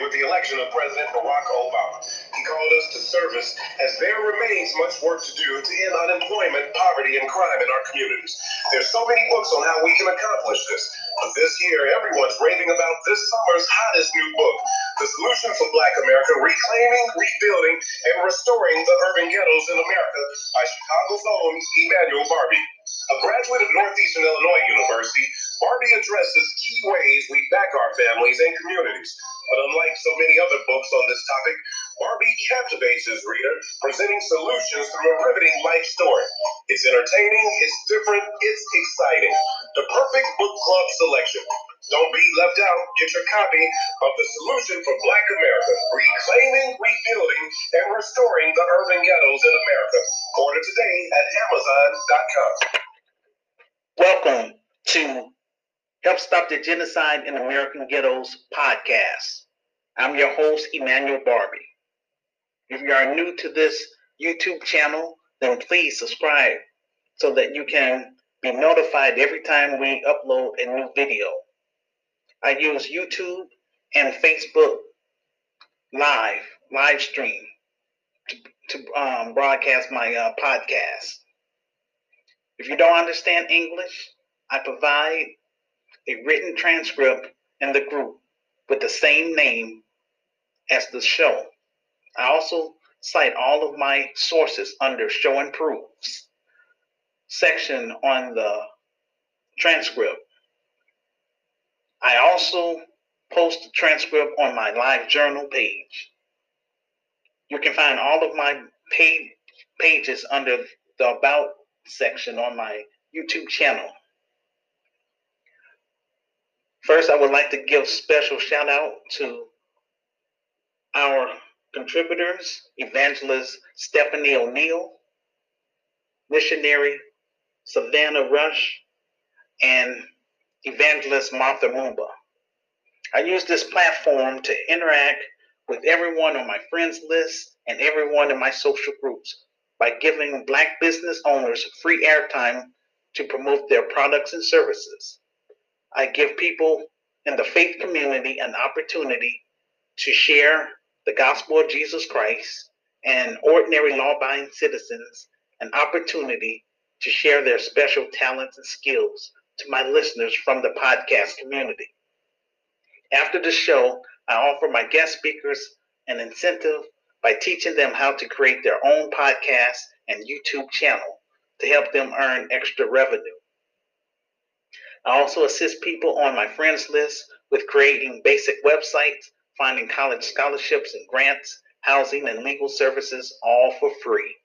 with the election of President Barack Obama. He called us to service as there remains much work to do to end unemployment, poverty, and crime in our communities. There's so many books on how we can accomplish this. But this year, everyone's raving about this summer's hottest new book, The Solution for Black America Reclaiming, Rebuilding, and Restoring the Urban Ghettos in America by Chicago's own Emmanuel Barbie. A graduate of Northeastern Illinois University, Barbie addresses key ways we back our families and communities. But unlike so many other books on this topic, Barbie captivates his reader, presenting solutions through a riveting life story. It's entertaining, it's different, it's exciting. The perfect book club selection. Don't be left out. Get your copy of The Solution for Black America Reclaiming, Rebuilding, and Restoring the Urban Ghettos in America. Order today at Amazon.com. Welcome to Help Stop the Genocide in American Ghettos podcast. I'm your host, Emmanuel Barbie. If you are new to this YouTube channel, then please subscribe so that you can be notified every time we upload a new video. I use YouTube and Facebook live, live stream to, to um, broadcast my uh, podcast. If you don't understand English, I provide a written transcript in the group with the same name as the show. I also cite all of my sources under Show and Proofs section on the transcript. I also post the transcript on my live journal page. You can find all of my page, pages under the About section on my YouTube channel. First, I would like to give special shout out to our contributors, evangelist Stephanie O'Neill, missionary Savannah Rush, and evangelist Martha Moomba. I use this platform to interact with everyone on my friends list and everyone in my social groups by giving Black business owners free airtime to promote their products and services. I give people in the faith community an opportunity to share the gospel of Jesus Christ and ordinary law abiding citizens an opportunity to share their special talents and skills to my listeners from the podcast community. After the show, I offer my guest speakers an incentive by teaching them how to create their own podcast and YouTube channel to help them earn extra revenue. I also assist people on my friends list with creating basic websites finding college scholarships and grants, housing, and legal services, all for free.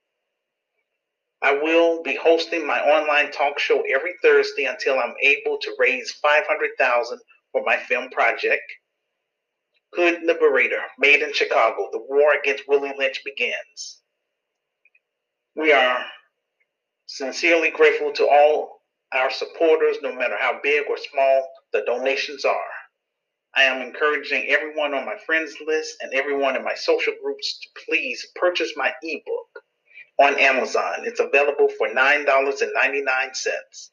I will be hosting my online talk show every Thursday until I'm able to raise 500,000 for my film project. Hood Liberator, made in Chicago. The war against Willie Lynch begins. We are sincerely grateful to all our supporters, no matter how big or small the donations are. I am encouraging everyone on my friends list and everyone in my social groups to please purchase my ebook on Amazon. It's available for $9.99.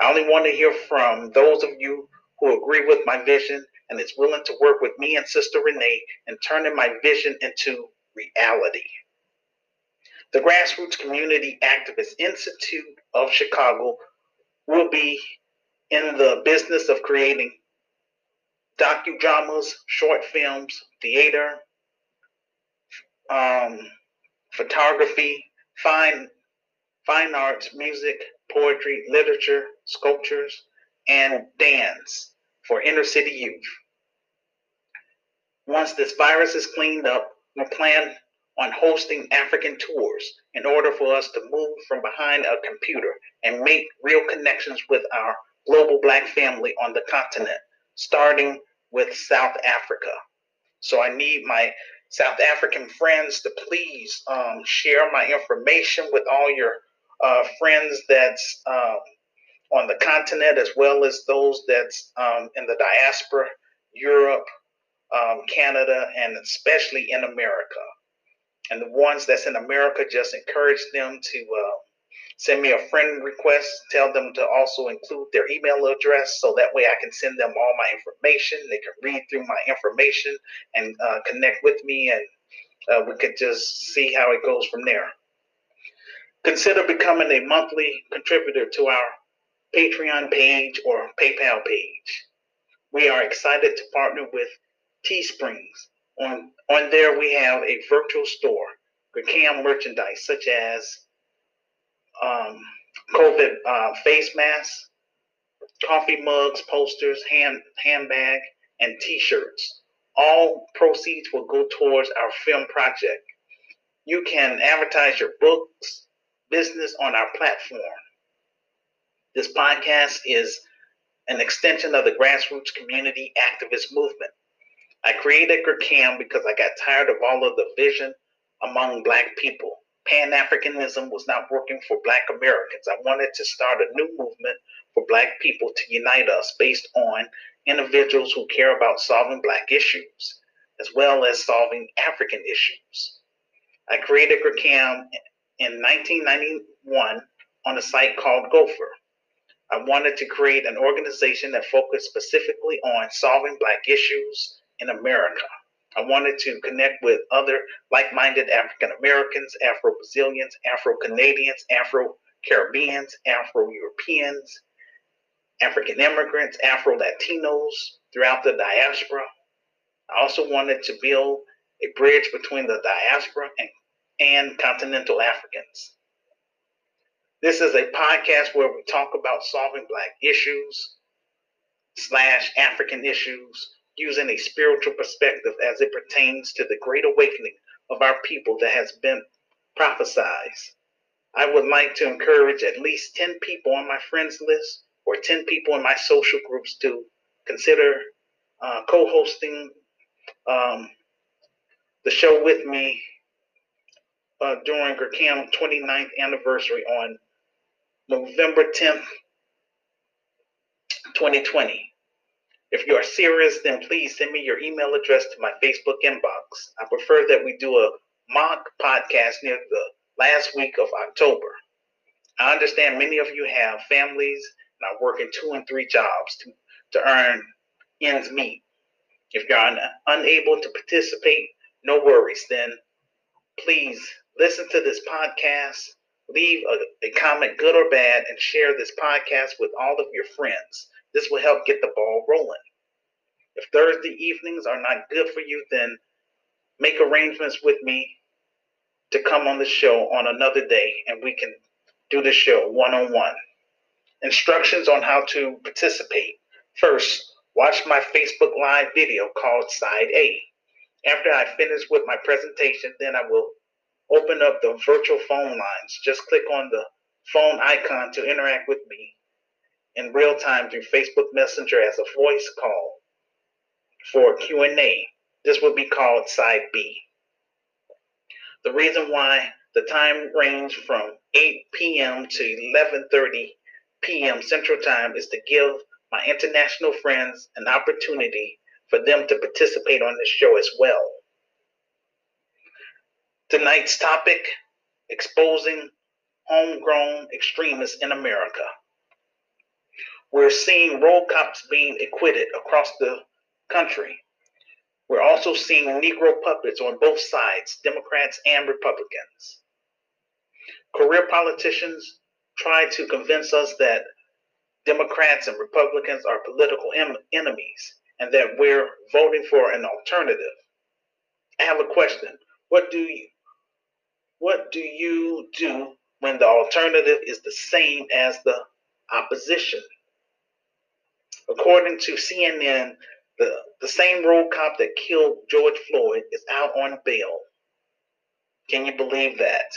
I only want to hear from those of you who agree with my vision and is willing to work with me and Sister Renee in turning my vision into reality. The Grassroots Community Activist Institute of Chicago will be in the business of creating docudramas, short films, theater, um, photography, fine, fine arts, music, poetry, literature, sculptures, and dance for inner city youth. Once this virus is cleaned up, we plan on hosting African tours in order for us to move from behind a computer and make real connections with our global black family on the continent, starting with South Africa. So I need my South African friends to please um, share my information with all your uh, friends that's um, on the continent as well as those that's um, in the diaspora, Europe, um, Canada, and especially in America. And the ones that's in America, just encourage them to uh, Send me a friend request. Tell them to also include their email address so that way I can send them all my information. They can read through my information and uh, connect with me, and uh, we could just see how it goes from there. Consider becoming a monthly contributor to our Patreon page or PayPal page. We are excited to partner with Teesprings. On, on there, we have a virtual store, Cam merchandise such as um, COVID uh, face masks, coffee mugs, posters, hand handbag, and T-shirts. All proceeds will go towards our film project. You can advertise your books, business on our platform. This podcast is an extension of the grassroots community activist movement. I created Cam because I got tired of all of the vision among Black people. Pan Africanism was not working for Black Americans. I wanted to start a new movement for Black people to unite us based on individuals who care about solving Black issues, as well as solving African issues. I created Cam in 1991 on a site called Gopher. I wanted to create an organization that focused specifically on solving Black issues in America. I wanted to connect with other like minded African Americans, Afro Brazilians, Afro Canadians, Afro Caribbeans, Afro Europeans, African immigrants, Afro Latinos throughout the diaspora. I also wanted to build a bridge between the diaspora and, and continental Africans. This is a podcast where we talk about solving Black issues slash African issues using a spiritual perspective as it pertains to the great awakening of our people that has been prophesied. I would like to encourage at least 10 people on my friends list or 10 people in my social groups to consider uh, co hosting um, the show with me uh, during GERCAM 29th anniversary on November 10th, 2020. If you are serious, then please send me your email address to my Facebook inbox. I prefer that we do a mock podcast near the last week of October. I understand many of you have families and are working two and three jobs to, to earn ends meet. If you're un- unable to participate, no worries. Then please listen to this podcast leave a, a comment, good or bad, and share this podcast with all of your friends. This will help get the ball rolling. If Thursday evenings are not good for you, then make arrangements with me to come on the show on another day and we can do the show one on one. Instructions on how to participate. First, watch my Facebook Live video called Side A. After I finish with my presentation, then I will open up the virtual phone lines. Just click on the phone icon to interact with me in real time through Facebook Messenger as a voice call for Q&A. This will be called side B. The reason why the time range from 8 p.m. to 11:30 p.m. Central Time is to give my international friends an opportunity for them to participate on this show as well. Tonight's topic exposing homegrown extremists in America. We're seeing roll cops being acquitted across the country. We're also seeing Negro puppets on both sides, Democrats and Republicans. Career politicians try to convince us that Democrats and Republicans are political em- enemies and that we're voting for an alternative. I have a question. What do you what do you do when the alternative is the same as the opposition? According to CNN, the, the same road cop that killed George Floyd is out on bail. Can you believe that?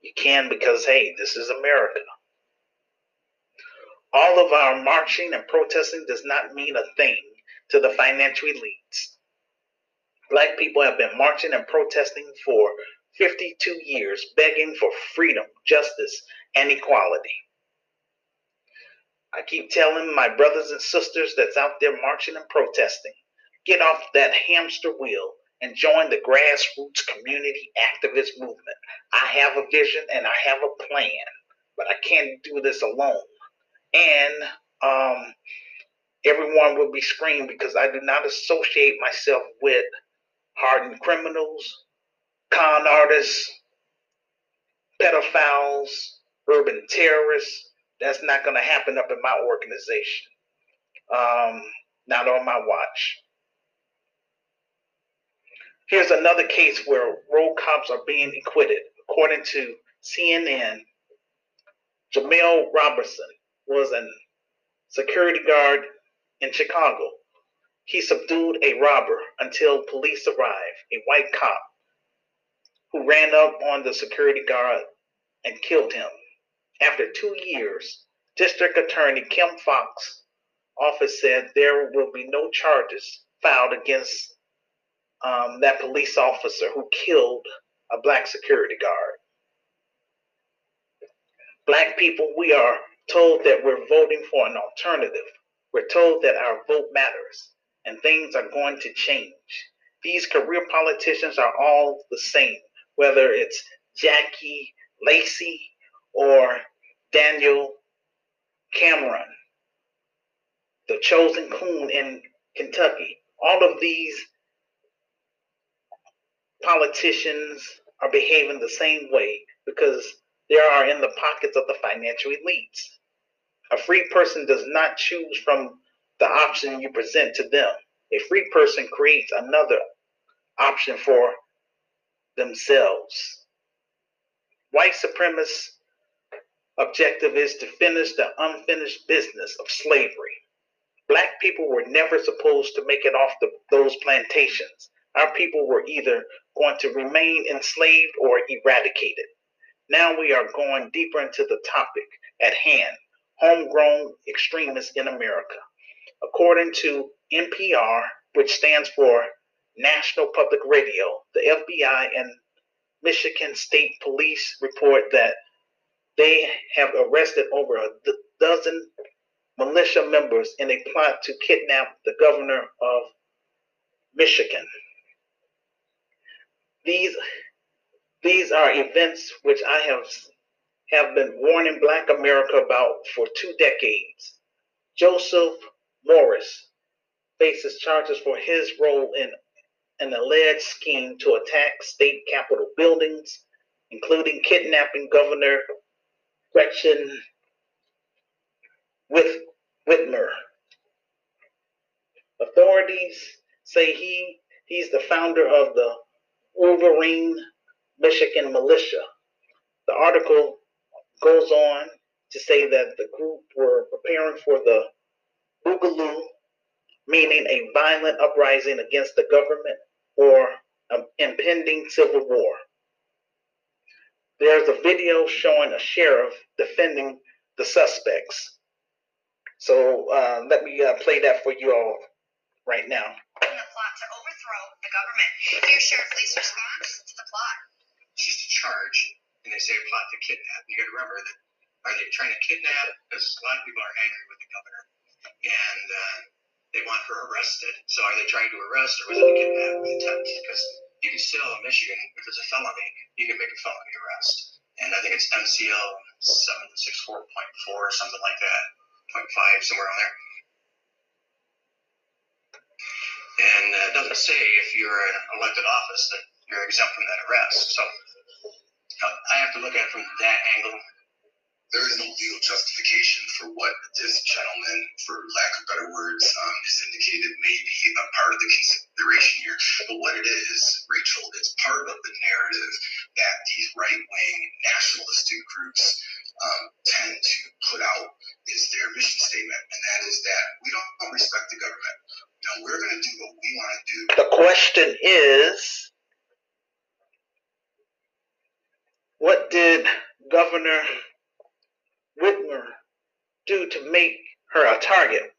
You can because, hey, this is America. All of our marching and protesting does not mean a thing to the financial elites. Black people have been marching and protesting for 52 years begging for freedom, justice, and equality. I keep telling my brothers and sisters that's out there marching and protesting get off that hamster wheel and join the grassroots community activist movement. I have a vision and I have a plan, but I can't do this alone. And um, everyone will be screamed because I do not associate myself with hardened criminals, con artists, pedophiles, urban terrorists. That's not going to happen up in my organization. Um, not on my watch. Here's another case where road cops are being acquitted. According to CNN, Jemel Roberson was a security guard in Chicago. He subdued a robber until police arrived, a white cop who ran up on the security guard and killed him. After two years, District Attorney Kim Foxx office said there will be no charges filed against um, that police officer who killed a black security guard. Black people, we are told that we're voting for an alternative. We're told that our vote matters and things are going to change. These career politicians are all the same, whether it's Jackie Lacey or Daniel Cameron, the chosen coon in Kentucky. All of these politicians are behaving the same way because they are in the pockets of the financial elites. A free person does not choose from the option you present to them. A free person creates another option for themselves. White supremacist objective is to finish the unfinished business of slavery. Black people were never supposed to make it off the, those plantations. Our people were either going to remain enslaved or eradicated. Now we are going deeper into the topic at hand homegrown extremists in America. According to NPR, which stands for National Public Radio, the FBI and Michigan State Police report that they have arrested over a dozen militia members in a plot to kidnap the governor of Michigan. These these are events which I have have been warning Black America about for two decades. Joseph Morrison faces charges for his role in an alleged scheme to attack state capitol buildings, including kidnapping Governor Gretchen With Whitmer. Authorities say he he's the founder of the Wolverine Michigan militia. The article goes on to say that the group were preparing for the Boogaloo, meaning a violent uprising against the government or an impending civil war. There's a video showing a sheriff defending the suspects. So uh, let me uh, play that for you all right now. In the plot to overthrow the government. Here's Sheriff Leaf's response to the plot. It's just a charge, and they say a plot to kidnap. You got to remember that are they trying to kidnap? Because a lot of people are angry with the governor, and uh, they want her arrested. So are they trying to arrest, or was it a kidnap attempt? Because you can still in Michigan, if it's a felony, you can make a felony arrest, and I think it's MCL seven six four point four or something like that, point 0.5, somewhere on there. And uh, it doesn't say if you're in elected office that you're exempt from that arrest. So uh, I have to look at it from that angle. There is no legal justification for what this gentleman, for lack of better words, um, has indicated may be a part of the consideration here. But what it is, Rachel, it's part of the narrative that these right wing nationalistic groups um, tend to put out is their mission statement, and that is that we don't respect the government. You we're going to do what we want to do. The question is what did Governor Whitmer do to make her a target?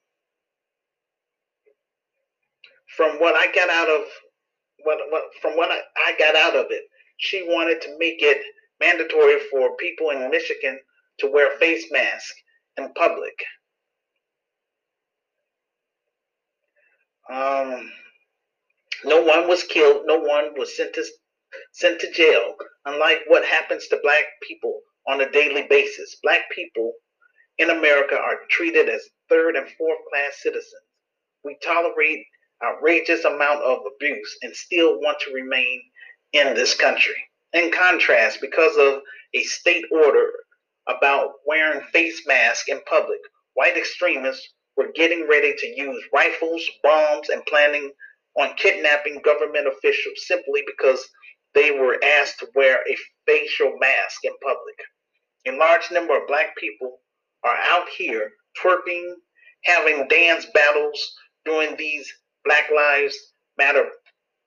From what I got out of what, what from what I, I got out of it, she wanted to make it mandatory for people in Michigan to wear face masks in public. Um, No one was killed. No one was sent to, sent to jail, unlike what happens to black people on a daily basis. Black people in America are treated as third and fourth class citizens. We tolerate outrageous amount of abuse and still want to remain in this country. In contrast, because of a state order about wearing face masks in public, white extremists were getting ready to use rifles, bombs, and planning on kidnapping government officials simply because they were asked to wear a facial mask in public. A large number of black people are out here twerking, having dance battles during these Black Lives Matter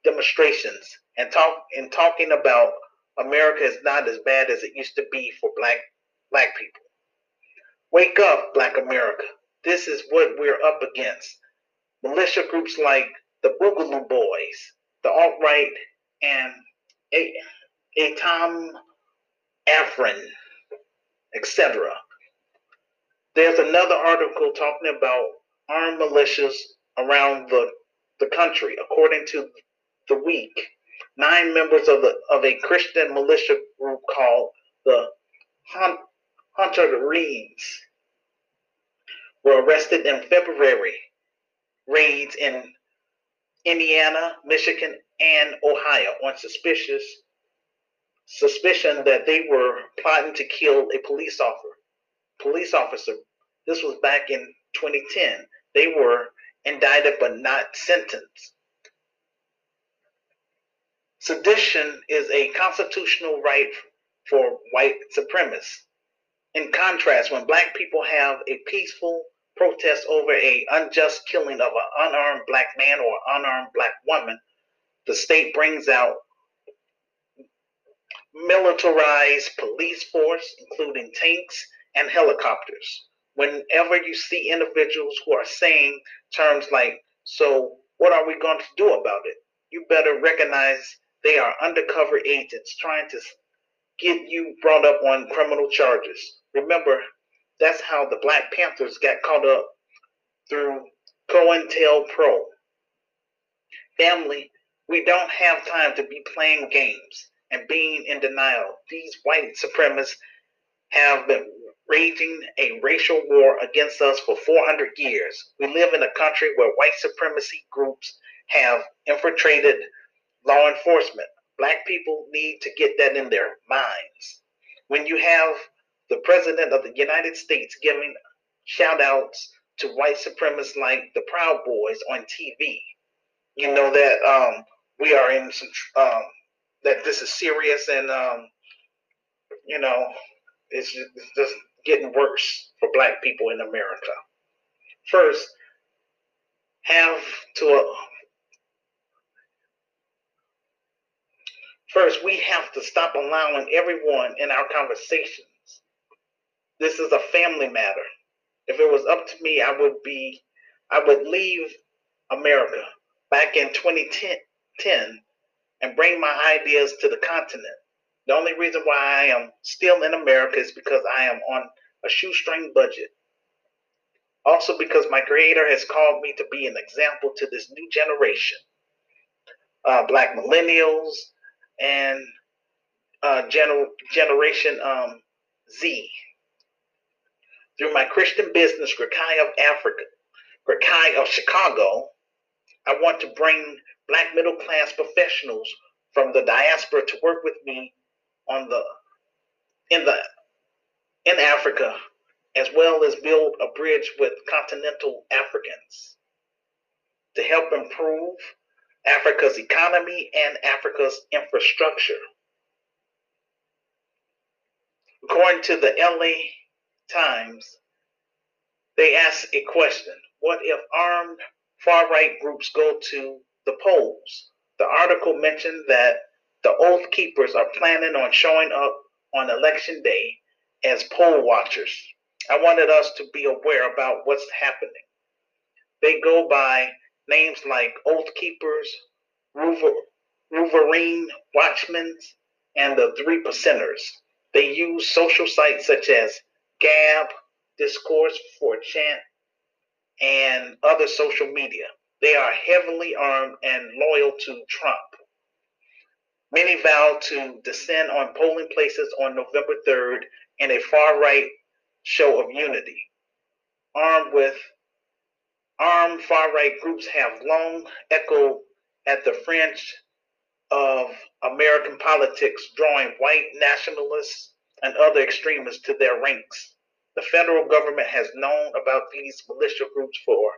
demonstrations and talk and talking about America is not as bad as it used to be for black black people. Wake up, black America. This is what we're up against. Militia groups like the Boogaloo Boys, the alt-right, and Tom Afrin, etc. There's another article talking about armed militias around the, the country. According to the week, nine members of the of a Christian militia group called the Hutarees were arrested in February. Raids in Indiana, Michigan, and Ohio on suspicious suspicion that they were plotting to kill a police officer. Police officer. This was back in 2010. They were indicted but not sentenced. Sedition is a constitutional right for white supremacists. In contrast, when black people have a peaceful protest over a unjust killing of an unarmed black man or unarmed black woman, the state brings out militarized police force, including tanks and helicopters. Whenever you see individuals who are saying terms like, so what are we going to do about it? You better recognize they are undercover agents trying to get you brought up on criminal charges. Remember, that's how the Black Panthers got caught up through COINTELPRO. Family, we don't have time to be playing games and being in denial. These white supremacists have been raging a racial war against us for 400 years. We live in a country where white supremacy groups have infiltrated law enforcement. Black people need to get that in their minds. When you have the President of the United States giving shout outs to white supremacists like the Proud Boys on TV, you know that um, we are in some, um, that this is serious and, um, you know, it's just, it's just getting worse for black people in America. First, have to uh, first we have to stop allowing everyone in our conversations. This is a family matter. If it was up to me, I would be I would leave America back in 2010 and bring my ideas to the continent. The only reason why I am still in America is because I am on a shoestring budget. Also, because my Creator has called me to be an example to this new generation uh, Black millennials and uh, gener- Generation um, Z. Through my Christian business, Grekai of Africa, Grekai of Chicago, I want to bring Black middle class professionals from the diaspora to work with me on the in the in Africa, as well as build a bridge with continental Africans to help improve Africa's economy and Africa's infrastructure. According to the LA Times, they asked a question What if armed far right groups go to the polls? The article mentioned that the Oath Keepers are planning on showing up on election day as poll watchers. I wanted us to be aware about what's happening. They go by names like Oath Keepers, Wolverine Watchmen, and the Three Percenters. They use social sites such as Gab, Discourse 4chan, and other social media. They are heavily armed and loyal to Trump. Many vow to descend on polling places on November 3rd in a far right show of unity. Armed with armed far right groups have long echoed at the fringe of American politics, drawing white nationalists and other extremists to their ranks. The federal government has known about these militia groups for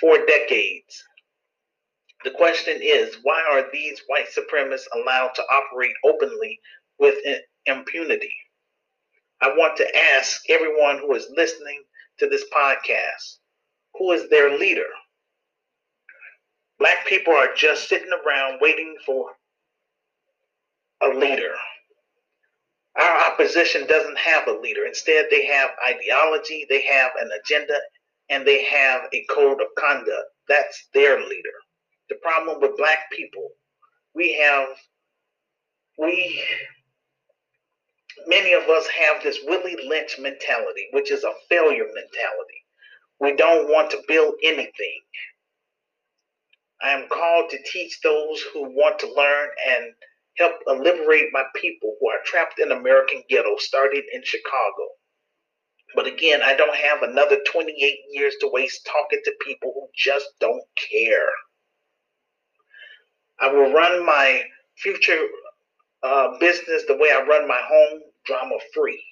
four decades. The question is why are these white supremacists allowed to operate openly with impunity? I want to ask everyone who is listening to this podcast who is their leader? Black people are just sitting around waiting for a leader. Our opposition doesn't have a leader. Instead, they have ideology, they have an agenda, and they have a code of conduct. That's their leader. The problem with black people, we have, we, many of us have this Willie Lynch mentality, which is a failure mentality. We don't want to build anything. I am called to teach those who want to learn and help liberate my people who are trapped in American ghetto starting in Chicago. But again, I don't have another 28 years to waste talking to people who just don't care. I will run my future uh, business the way I run my home, drama free.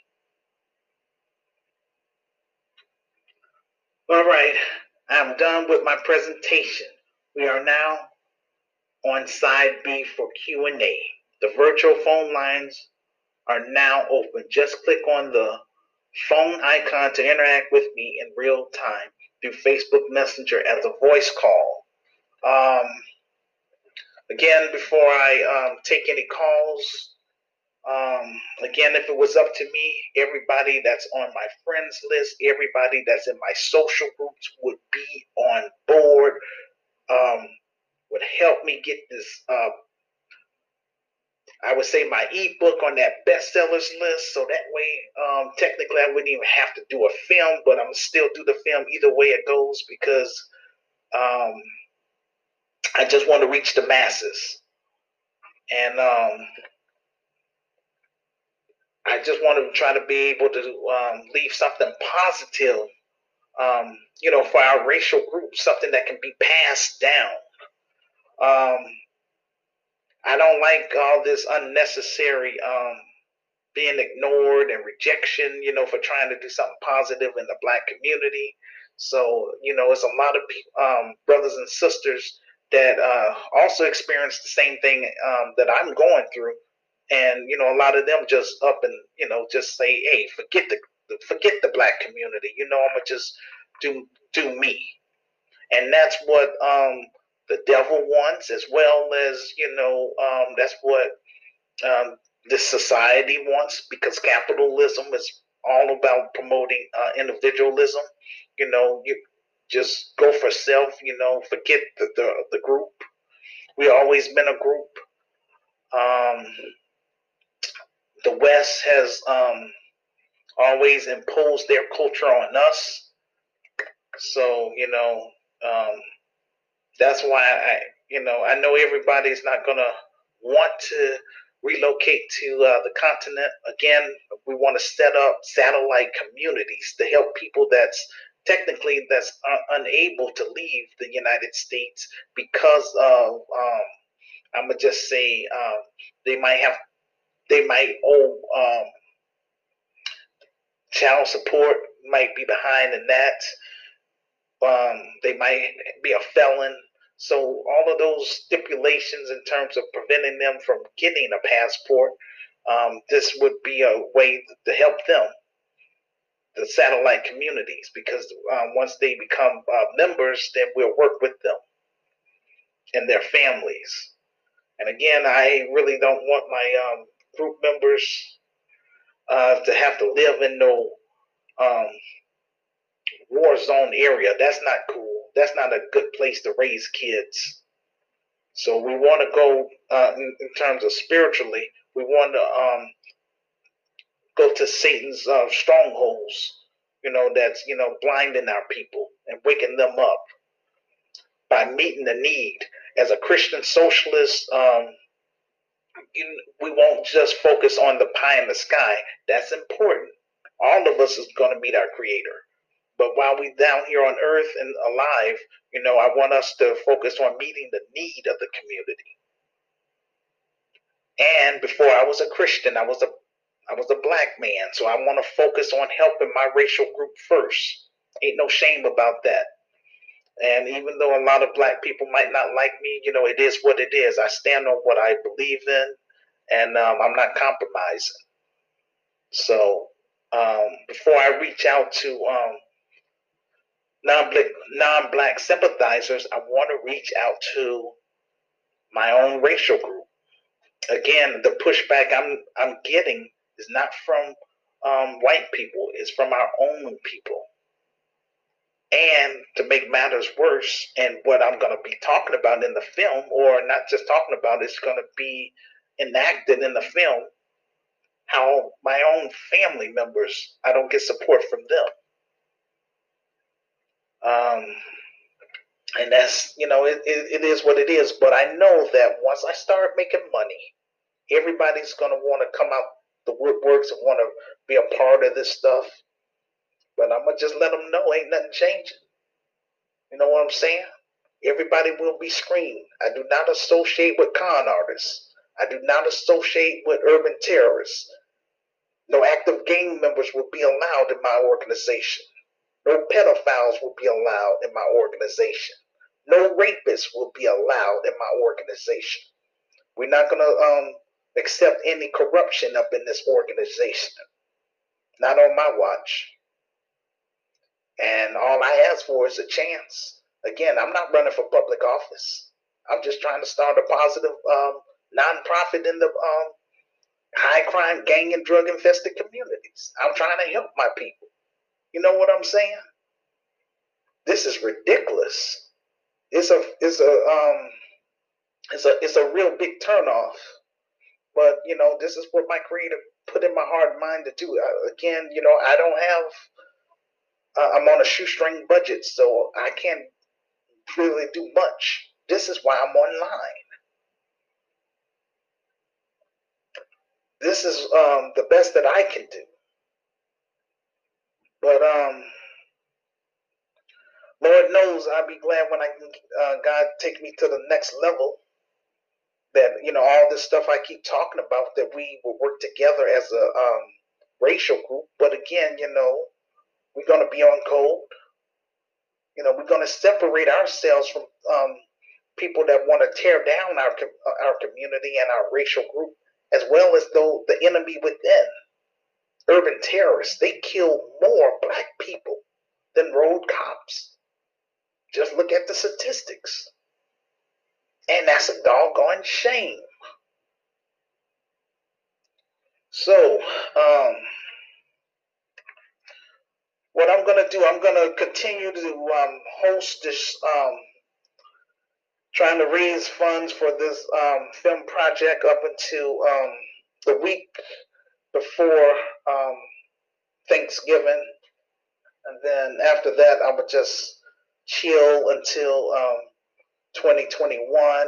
All right, I'm done with my presentation. We are now on side B for Q&A. The virtual phone lines are now open. Just click on the phone icon to interact with me in real time through Facebook Messenger as a voice call. Um, again, before I um, take any calls, um, again, if it was up to me, everybody that's on my friends list, everybody that's in my social groups would be on board, um, would help me get this, uh, I would say, my ebook on that bestsellers list. So that way, um, technically, I wouldn't even have to do a film, but I'm still do the film either way it goes because um, I just want to reach the masses. And um, I just want to try to be able to um, leave something positive, um, you know, for our racial group, something that can be passed down. I don't like all this unnecessary um, being ignored and rejection, you know, for trying to do something positive in the black community. So, you know, it's a lot of um, brothers and sisters that uh, also experience the same thing um, that I'm going through. And you know a lot of them just up and you know just say hey forget the forget the black community. You know i'm gonna just do do me. And that's what um the devil wants as well as you know um that's what um this society wants because capitalism is all about promoting uh, individualism. You know you just go for self you know forget the the, the group. We always been a group. Um the West has um, always imposed their culture on us. So, you know, um, that's why I, you know, I know everybody's not going to want to relocate to uh, the continent. Again, we want to set up satellite communities to help people that's technically that's un- unable to leave the United States because of, um, I'm gonna just say, um, they might have they might owe um, child support might be behind in that. Um, they might be a felon. So all of those stipulations in terms of preventing them from getting a passport, um, this would be a way to help them, the satellite communities, because um, once they become uh, members, then we'll work with them and their families. And again, I really don't want my um, group members uh, to have to live in no um, war zone area. That's not cool. That's not a good place to raise kids. So we want to go uh, in, in, terms of spiritually. We want to um, go to Satan's uh, strongholds. You know that's you know blinding our people and waking them up. by meeting the need. As a Christian socialist, um, you, we won't just focus on the pie in the sky. That's important. All of us is going to meet our Creator. But while we down here on earth and alive, you know, I want us to focus on meeting the need of the community. And before I was a Christian, I was a I was a black man, so I want to focus on helping my racial group first. Ain't no shame about that. And even though a lot of black people might not like me, you know, it is what it is. I stand on what I believe in, and um, I'm not compromising. So um, before I reach out to um, non-black, non-black sympathizers, I want to reach out to my own racial group. Again, the pushback I'm I'm getting is not from um, white people; it's from our own people. And to make matters worse, and what I'm going to be talking about in the film, or not just talking about, it's going to be enacted in the film. How my own family members, I don't get support from them. Um, and that's you know it, it, it is what it is. But i know that once i start making money everybody's going to want to come out the woodworks and want to be a part of this stuff. But i'm going to just let them know ain't nothing changing. You know what i'm saying? Everybody will be screened. I do not associate with con artists. I do not associate with urban terrorists. No active gang members will be allowed in my organization no pedophiles will be allowed in my organization. No rapists will be allowed in my organization. We're not going to um, accept any corruption up in this organization. Not on my watch. And all I ask for is a chance. Again, I'm not running for public office. I'm just trying to start a positive um, nonprofit in the um, high crime, gang, and drug infested communities. I'm trying to help my people. You know what I'm saying? This is ridiculous. It's a it's a um it's a it's a real big turnoff. But you know, this is what my creator put in my heart and mind to do. Uh, again, you know, I don't have. Uh, I'm on a shoestring budget, so I can't really do much. This is why I'm online. This is um, the best that I can do. But um, Lord knows I'll be glad when I can uh, God take me to the next level. That you know all this stuff I keep talking about that we will work together as a um, racial group. But again, you know, we're to be on code. You know, we're to separate ourselves from um, people that want to tear down our our community and our racial group, as well as though the enemy within urban terrorists, they kill more black people than road cops. Just look at the statistics. And that's a doggone shame. So, um, what I'm going to do, I'm going to continue to um, host this, um, trying to raise funds for this um, film project up until um, the week before um, Thanksgiving, and then after that, I would just chill until um, 2021,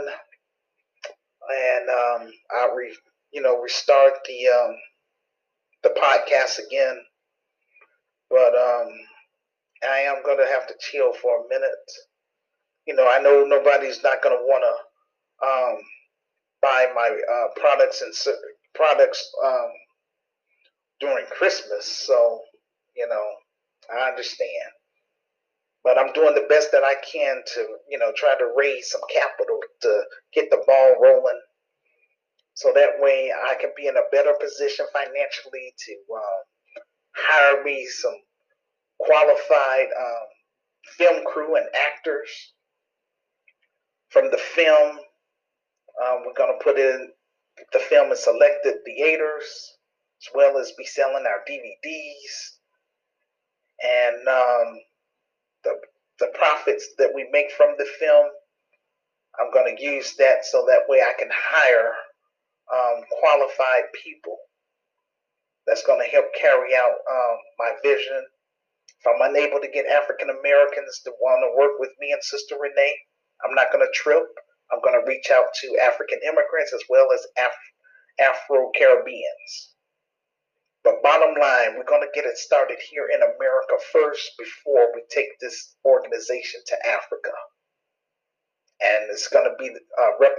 and um, I re, you know restart the um, the podcast again. But um, I am gonna have to chill for a minute. You know, I know nobody's not gonna wanna um, buy my uh, products and products um, during Christmas. So, you know, I understand. But I'm doing the best that I can to, you know, try to raise some capital to get the ball rolling. So that way I can be in a better position financially to um, hire me some qualified um, film crew and actors from the film. Um, we're going to put in the film in selected theaters as well as be selling our DVDs and um, the the profits that we make from the film. I'm going to use that so that way I can hire um, qualified people that's going to help carry out um, my vision. If I'm unable to get African Americans to want to work with me and Sister Renee, I'm not going to trip. I'm going to reach out to African immigrants as well as Af- Afro Caribbeans. But bottom line, we're going to get it started here in America first before we take this organization to Africa. And it's going to be uh, replicated